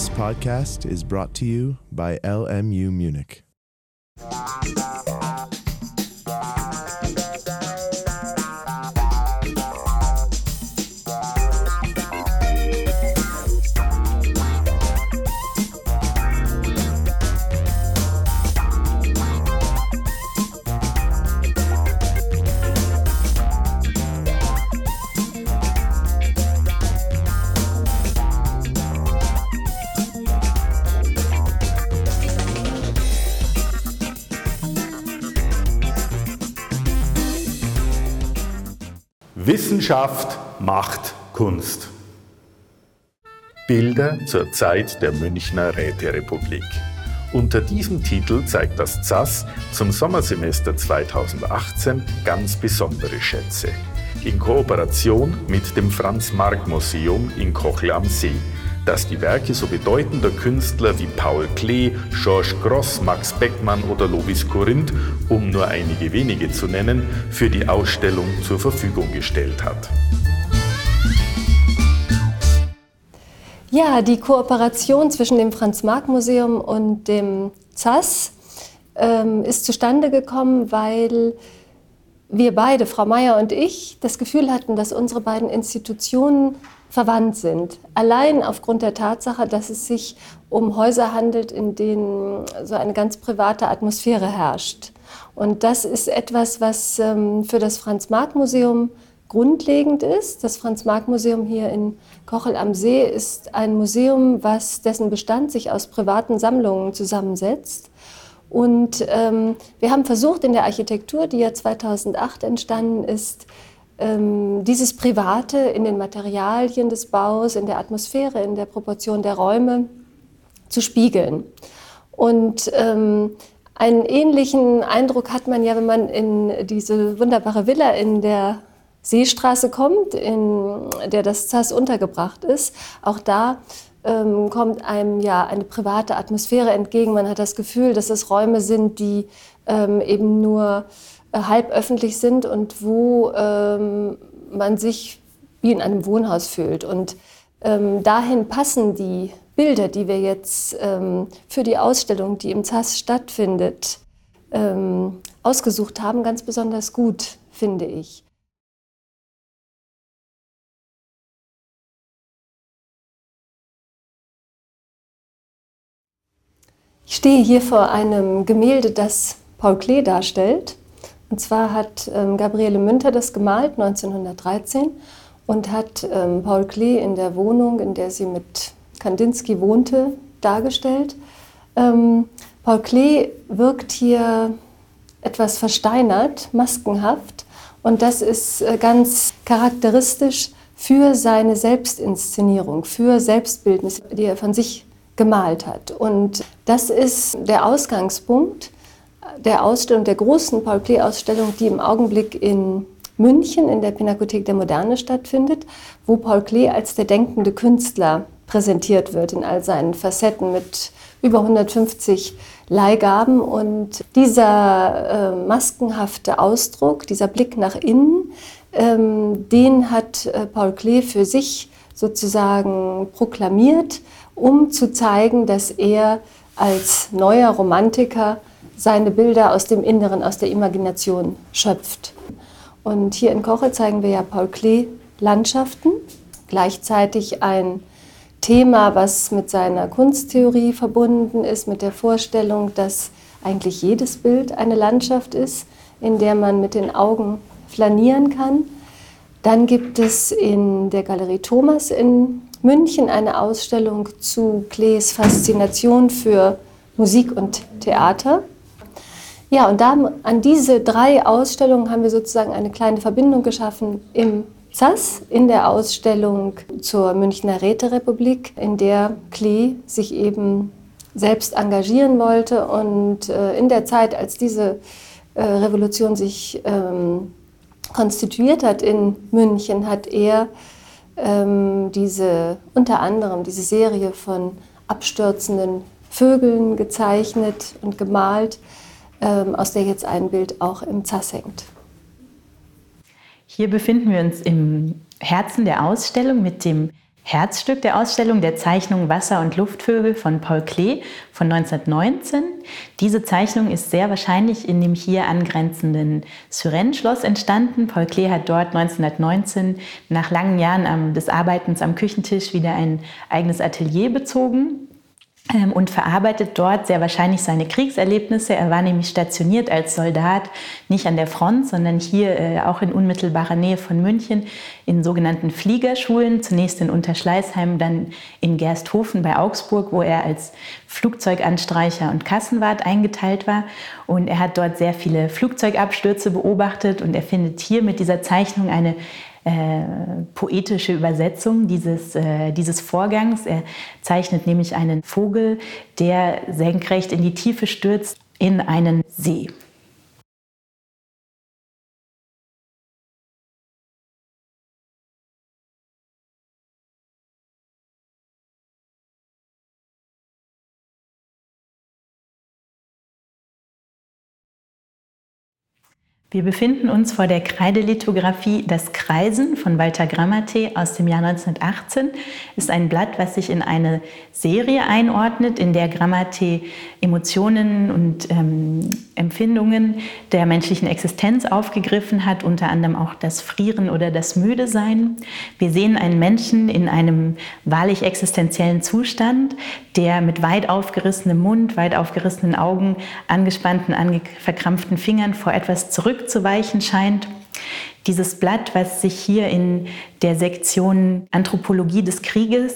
This podcast is brought to you by LMU Munich. Wissenschaft macht Kunst. Bilder zur Zeit der Münchner Räterepublik. Unter diesem Titel zeigt das ZAS zum Sommersemester 2018 ganz besondere Schätze. In Kooperation mit dem Franz-Marc-Museum in Kochel am See dass die Werke so bedeutender Künstler wie Paul Klee, Georges Gross, Max Beckmann oder Lovis Corinth, um nur einige wenige zu nennen, für die Ausstellung zur Verfügung gestellt hat. Ja, die Kooperation zwischen dem Franz-Marc-Museum und dem ZAS ähm, ist zustande gekommen, weil wir beide, Frau Meier und ich, das Gefühl hatten, dass unsere beiden Institutionen verwandt sind. Allein aufgrund der Tatsache, dass es sich um Häuser handelt, in denen so eine ganz private Atmosphäre herrscht. Und das ist etwas, was ähm, für das Franz-Marc-Museum grundlegend ist. Das Franz-Marc-Museum hier in Kochel am See ist ein Museum, was dessen Bestand sich aus privaten Sammlungen zusammensetzt. Und ähm, wir haben versucht, in der Architektur, die ja 2008 entstanden ist, ähm, dieses Private in den Materialien des Baus, in der Atmosphäre, in der Proportion der Räume zu spiegeln. Und ähm, einen ähnlichen Eindruck hat man ja, wenn man in diese wunderbare Villa in der Seestraße kommt, in der das ZAS untergebracht ist. Auch da ähm, kommt einem ja eine private Atmosphäre entgegen. Man hat das Gefühl, dass es Räume sind, die ähm, eben nur äh, halb öffentlich sind und wo ähm, man sich wie in einem Wohnhaus fühlt. Und ähm, dahin passen die Bilder, die wir jetzt ähm, für die Ausstellung, die im ZAS stattfindet, ähm, ausgesucht haben, ganz besonders gut, finde ich. Ich stehe hier vor einem Gemälde, das Paul Klee darstellt. Und zwar hat ähm, Gabriele Münter das gemalt 1913 und hat ähm, Paul Klee in der Wohnung, in der sie mit Kandinsky wohnte, dargestellt. Ähm, Paul Klee wirkt hier etwas versteinert, maskenhaft und das ist äh, ganz charakteristisch für seine Selbstinszenierung, für Selbstbildnis, die er von sich gemalt hat. Und das ist der Ausgangspunkt der Ausstellung, der großen Paul Klee-Ausstellung, die im Augenblick in München in der Pinakothek der Moderne stattfindet, wo Paul Klee als der denkende Künstler präsentiert wird in all seinen Facetten mit über 150 Leihgaben. Und dieser äh, maskenhafte Ausdruck, dieser Blick nach innen, ähm, den hat äh, Paul Klee für sich sozusagen proklamiert, um zu zeigen, dass er als neuer Romantiker seine Bilder aus dem Inneren, aus der Imagination schöpft. Und hier in Koche zeigen wir ja Paul Klee Landschaften, gleichzeitig ein Thema, was mit seiner Kunsttheorie verbunden ist, mit der Vorstellung, dass eigentlich jedes Bild eine Landschaft ist, in der man mit den Augen flanieren kann. Dann gibt es in der Galerie Thomas in München eine Ausstellung zu Klees Faszination für Musik und Theater. Ja, und da an diese drei Ausstellungen haben wir sozusagen eine kleine Verbindung geschaffen im ZAS in der Ausstellung zur Münchner Räterepublik, in der Klee sich eben selbst engagieren wollte. Und äh, in der Zeit, als diese äh, Revolution sich ähm, konstituiert hat in München, hat er ähm, diese, unter anderem diese Serie von abstürzenden Vögeln gezeichnet und gemalt ähm, aus der jetzt ein Bild auch im ZAS hängt. Hier befinden wir uns im Herzen der Ausstellung mit dem Herzstück der Ausstellung der Zeichnung Wasser- und Luftvögel von Paul Klee von 1919. Diese Zeichnung ist sehr wahrscheinlich in dem hier angrenzenden Suresnes-Schloss entstanden. Paul Klee hat dort 1919 nach langen Jahren des Arbeitens am Küchentisch wieder ein eigenes Atelier bezogen und verarbeitet dort sehr wahrscheinlich seine Kriegserlebnisse. Er war nämlich stationiert als Soldat, nicht an der Front, sondern hier äh, auch in unmittelbarer Nähe von München in sogenannten Fliegerschulen, zunächst in Unterschleißheim, dann in Gersthofen bei Augsburg, wo er als Flugzeuganstreicher und Kassenwart eingeteilt war. Und er hat dort sehr viele Flugzeugabstürze beobachtet und er findet hier mit dieser Zeichnung eine äh, poetische Übersetzung dieses, äh, dieses Vorgangs. Er zeichnet nämlich einen Vogel, der senkrecht in die Tiefe stürzt in einen See. Wir befinden uns vor der Kreidelithografie Das Kreisen von Walter Grammatee aus dem Jahr 1918. Ist ein Blatt, was sich in eine Serie einordnet, in der Grammatee Emotionen und ähm, Empfindungen der menschlichen Existenz aufgegriffen hat, unter anderem auch das Frieren oder das Müdesein. Wir sehen einen Menschen in einem wahrlich existenziellen Zustand, der mit weit aufgerissenem Mund, weit aufgerissenen Augen, angespannten, ange verkrampften Fingern vor etwas zurück zurückzuweichen scheint. Dieses Blatt, was sich hier in der Sektion Anthropologie des Krieges,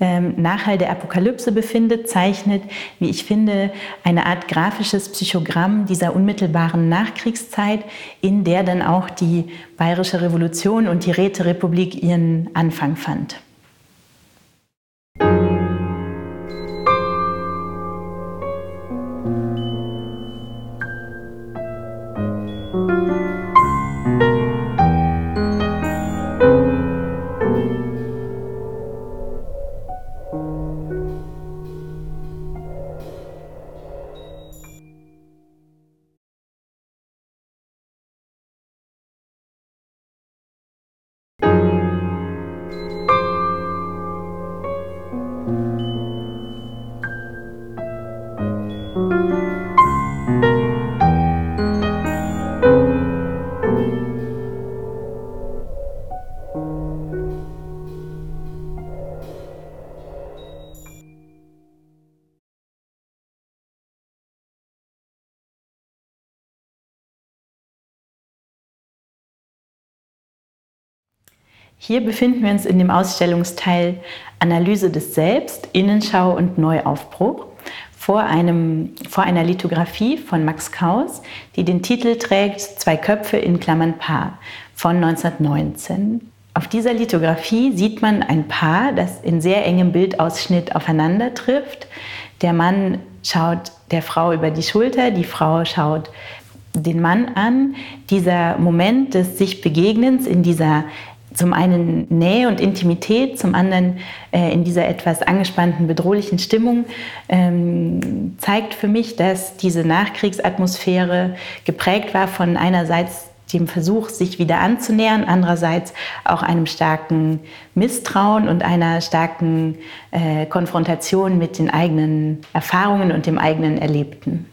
ähm, Nachhall der Apokalypse befindet, zeichnet, wie ich finde, eine Art grafisches Psychogramm dieser unmittelbaren Nachkriegszeit, in der dann auch die Bayerische Revolution und die Räterepublik ihren Anfang fand. Hier befinden wir uns in dem Ausstellungsteil Analyse des Selbst, Innenschau und Neuaufbruch vor, einem, vor einer Lithografie von Max Kaus, die den Titel trägt Zwei Köpfe in Klammern Paar von 1919. Auf dieser Lithografie sieht man ein Paar, das in sehr engem Bildausschnitt aufeinander trifft. Der Mann schaut der Frau über die Schulter, die Frau schaut den Mann an. Dieser Moment des sich Begegnens in dieser zum einen Nähe und Intimität, zum anderen äh, in dieser etwas angespannten, bedrohlichen Stimmung, ähm, zeigt für mich, dass diese Nachkriegsatmosphäre geprägt war von einerseits dem Versuch, sich wieder anzunähern, andererseits auch einem starken Misstrauen und einer starken äh, Konfrontation mit den eigenen Erfahrungen und dem eigenen Erlebten.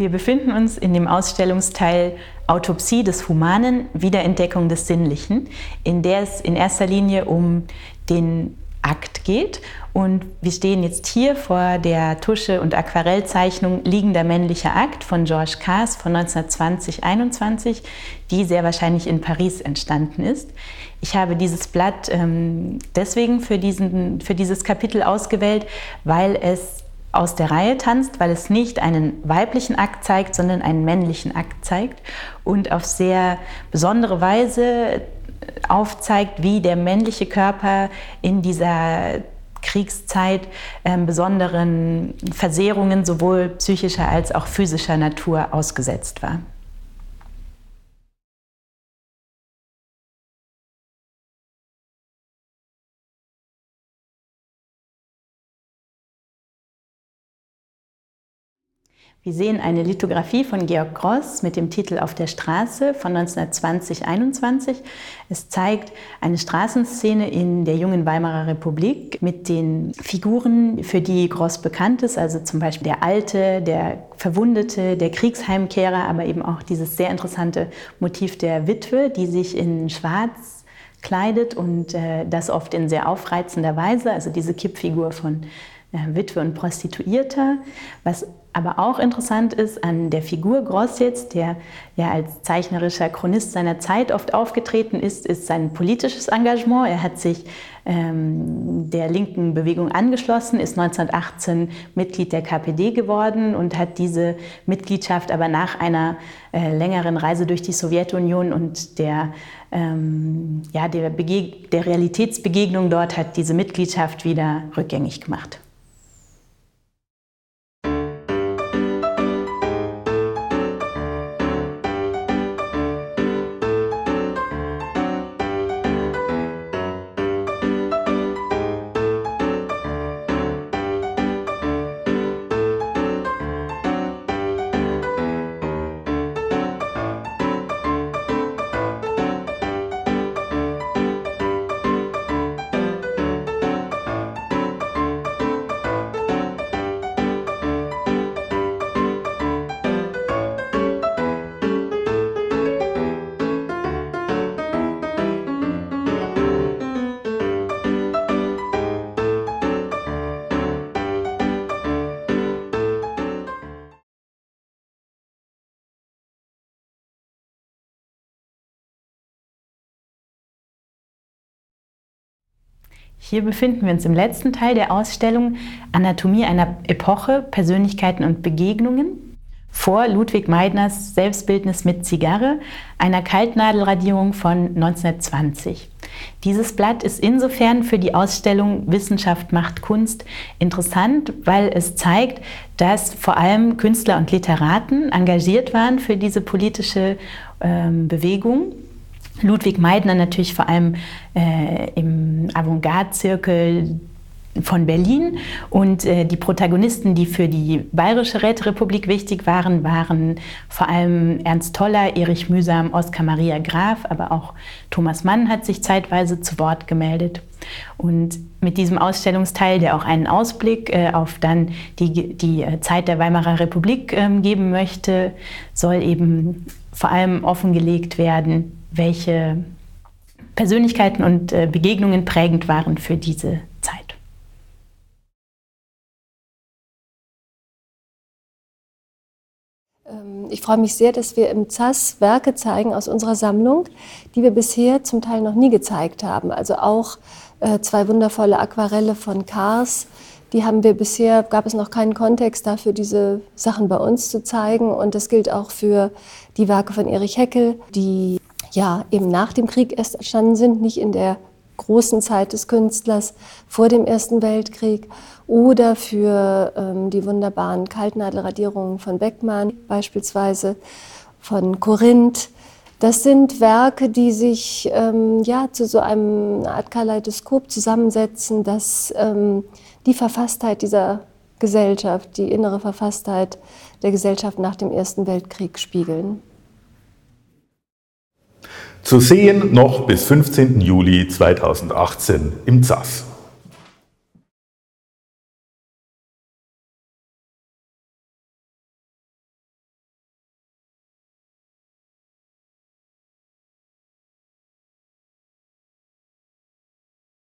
Wir befinden uns in dem Ausstellungsteil Autopsie des Humanen, Wiederentdeckung des Sinnlichen, in der es in erster Linie um den Akt geht. Und wir stehen jetzt hier vor der Tusche- und Aquarellzeichnung Liegender männlicher Akt von Georges Cass von 1920-21, die sehr wahrscheinlich in Paris entstanden ist. Ich habe dieses Blatt ähm, deswegen für, diesen, für dieses Kapitel ausgewählt, weil es aus der Reihe tanzt, weil es nicht einen weiblichen Akt zeigt, sondern einen männlichen Akt zeigt und auf sehr besondere Weise aufzeigt, wie der männliche Körper in dieser Kriegszeit äh, besonderen Versehrungen sowohl psychischer als auch physischer Natur ausgesetzt war. Wir sehen eine Lithografie von Georg Gross mit dem Titel Auf der Straße von 1920-21. Es zeigt eine Straßenszene in der jungen Weimarer Republik mit den Figuren, für die Gross bekannt ist, also zum Beispiel der Alte, der Verwundete, der Kriegsheimkehrer, aber eben auch dieses sehr interessante Motiv der Witwe, die sich in Schwarz kleidet und äh, das oft in sehr aufreizender Weise, also diese Kippfigur von Witwe und Prostituierter, was aber auch interessant ist an der Figur Gross jetzt, der ja als zeichnerischer Chronist seiner Zeit oft aufgetreten ist, ist sein politisches Engagement. Er hat sich ähm, der linken Bewegung angeschlossen, ist 1918 Mitglied der KPD geworden und hat diese Mitgliedschaft aber nach einer äh, längeren Reise durch die Sowjetunion und der, ähm, ja, der, der Realitätsbegegnung dort hat diese Mitgliedschaft wieder rückgängig gemacht. Hier befinden wir uns im letzten Teil der Ausstellung Anatomie einer Epoche, Persönlichkeiten und Begegnungen vor Ludwig Meidners Selbstbildnis mit Zigarre, einer Kaltnadelradierung von 1920. Dieses Blatt ist insofern für die Ausstellung Wissenschaft macht Kunst interessant, weil es zeigt, dass vor allem Künstler und Literaten engagiert waren für diese politische ähm, Bewegung Ludwig Meidner natürlich vor allem äh, im Avantgarde-Zirkel von Berlin und äh, die Protagonisten, die für die Bayerische Räterepublik wichtig waren, waren vor allem Ernst Toller, Erich Mühsam, Oskar Maria Graf, aber auch Thomas Mann hat sich zeitweise zu Wort gemeldet. Und mit diesem Ausstellungsteil, der auch einen Ausblick äh, auf dann die, die äh, Zeit der Weimarer Republik ähm, geben möchte, soll eben vor allem offengelegt werden, welche Persönlichkeiten und äh, Begegnungen prägend waren für diese Zeit. Ähm, ich freue mich sehr, dass wir im ZAS Werke zeigen aus unserer Sammlung, die wir bisher zum Teil noch nie gezeigt haben. Also auch äh, zwei wundervolle Aquarelle von Kars. Die haben wir bisher, gab es noch keinen Kontext dafür, diese Sachen bei uns zu zeigen. Und das gilt auch für die Werke von Erich Heckel, die ja eben nach dem Krieg erst entstanden sind, nicht in der großen Zeit des Künstlers vor dem Ersten Weltkrieg oder für ähm, die wunderbaren Kaltnadelradierungen von Beckmann, beispielsweise von Korinth. Das sind Werke, die sich ähm, ja, zu so einem Art Kaleidoskop zusammensetzen, das ähm, die Verfasstheit dieser Gesellschaft, die innere Verfasstheit der Gesellschaft nach dem Ersten Weltkrieg spiegeln. Zu sehen noch bis 15. Juli 2018 im ZAS.